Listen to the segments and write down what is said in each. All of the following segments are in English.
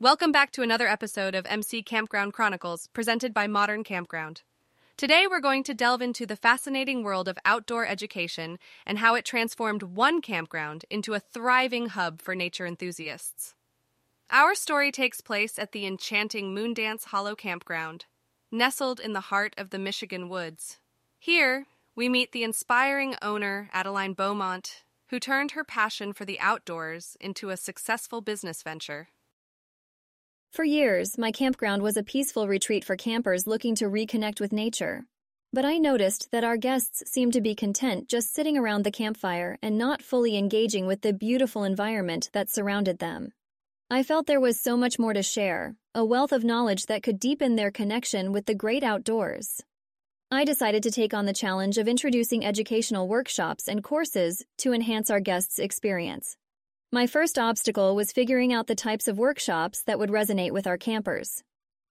Welcome back to another episode of MC Campground Chronicles, presented by Modern Campground. Today, we're going to delve into the fascinating world of outdoor education and how it transformed one campground into a thriving hub for nature enthusiasts. Our story takes place at the enchanting Moondance Hollow Campground, nestled in the heart of the Michigan woods. Here, we meet the inspiring owner, Adeline Beaumont, who turned her passion for the outdoors into a successful business venture. For years, my campground was a peaceful retreat for campers looking to reconnect with nature. But I noticed that our guests seemed to be content just sitting around the campfire and not fully engaging with the beautiful environment that surrounded them. I felt there was so much more to share, a wealth of knowledge that could deepen their connection with the great outdoors. I decided to take on the challenge of introducing educational workshops and courses to enhance our guests' experience. My first obstacle was figuring out the types of workshops that would resonate with our campers.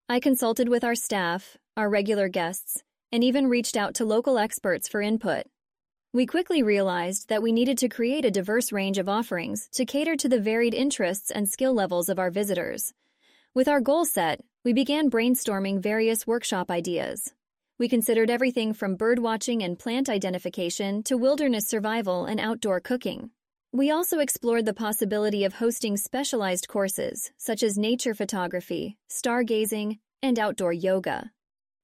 I consulted with our staff, our regular guests, and even reached out to local experts for input. We quickly realized that we needed to create a diverse range of offerings to cater to the varied interests and skill levels of our visitors. With our goal set, we began brainstorming various workshop ideas. We considered everything from birdwatching and plant identification to wilderness survival and outdoor cooking. We also explored the possibility of hosting specialized courses, such as nature photography, stargazing, and outdoor yoga.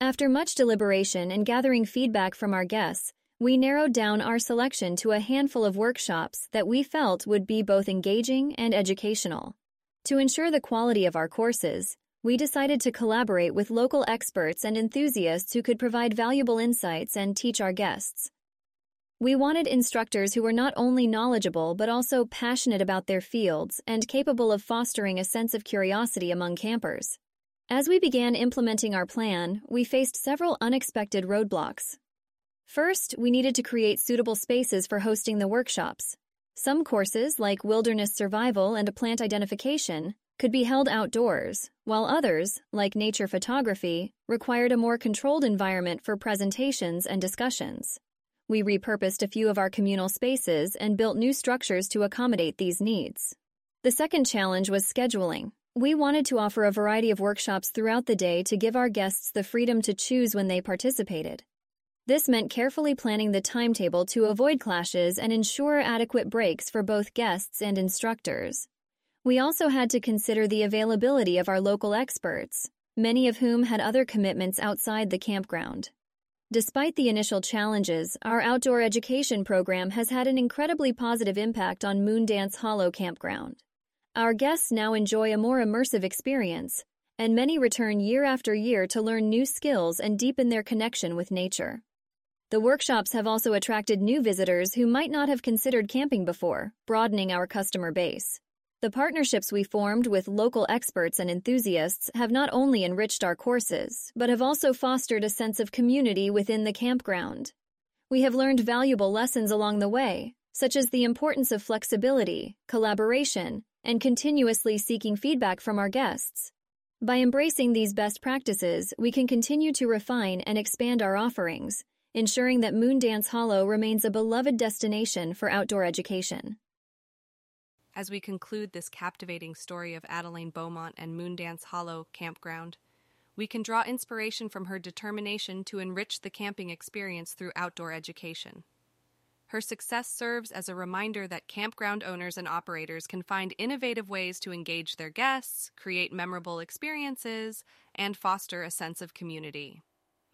After much deliberation and gathering feedback from our guests, we narrowed down our selection to a handful of workshops that we felt would be both engaging and educational. To ensure the quality of our courses, we decided to collaborate with local experts and enthusiasts who could provide valuable insights and teach our guests. We wanted instructors who were not only knowledgeable but also passionate about their fields and capable of fostering a sense of curiosity among campers. As we began implementing our plan, we faced several unexpected roadblocks. First, we needed to create suitable spaces for hosting the workshops. Some courses, like wilderness survival and plant identification, could be held outdoors, while others, like nature photography, required a more controlled environment for presentations and discussions. We repurposed a few of our communal spaces and built new structures to accommodate these needs. The second challenge was scheduling. We wanted to offer a variety of workshops throughout the day to give our guests the freedom to choose when they participated. This meant carefully planning the timetable to avoid clashes and ensure adequate breaks for both guests and instructors. We also had to consider the availability of our local experts, many of whom had other commitments outside the campground. Despite the initial challenges, our outdoor education program has had an incredibly positive impact on Moondance Hollow Campground. Our guests now enjoy a more immersive experience, and many return year after year to learn new skills and deepen their connection with nature. The workshops have also attracted new visitors who might not have considered camping before, broadening our customer base. The partnerships we formed with local experts and enthusiasts have not only enriched our courses, but have also fostered a sense of community within the campground. We have learned valuable lessons along the way, such as the importance of flexibility, collaboration, and continuously seeking feedback from our guests. By embracing these best practices, we can continue to refine and expand our offerings, ensuring that Moondance Hollow remains a beloved destination for outdoor education. As we conclude this captivating story of Adeline Beaumont and Moondance Hollow Campground, we can draw inspiration from her determination to enrich the camping experience through outdoor education. Her success serves as a reminder that campground owners and operators can find innovative ways to engage their guests, create memorable experiences, and foster a sense of community.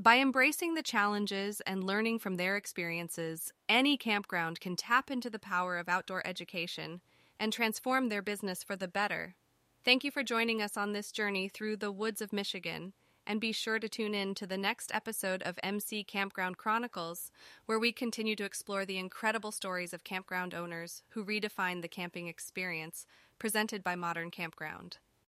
By embracing the challenges and learning from their experiences, any campground can tap into the power of outdoor education and transform their business for the better. Thank you for joining us on this journey through the woods of Michigan, and be sure to tune in to the next episode of MC Campground Chronicles, where we continue to explore the incredible stories of campground owners who redefine the camping experience, presented by Modern Campground.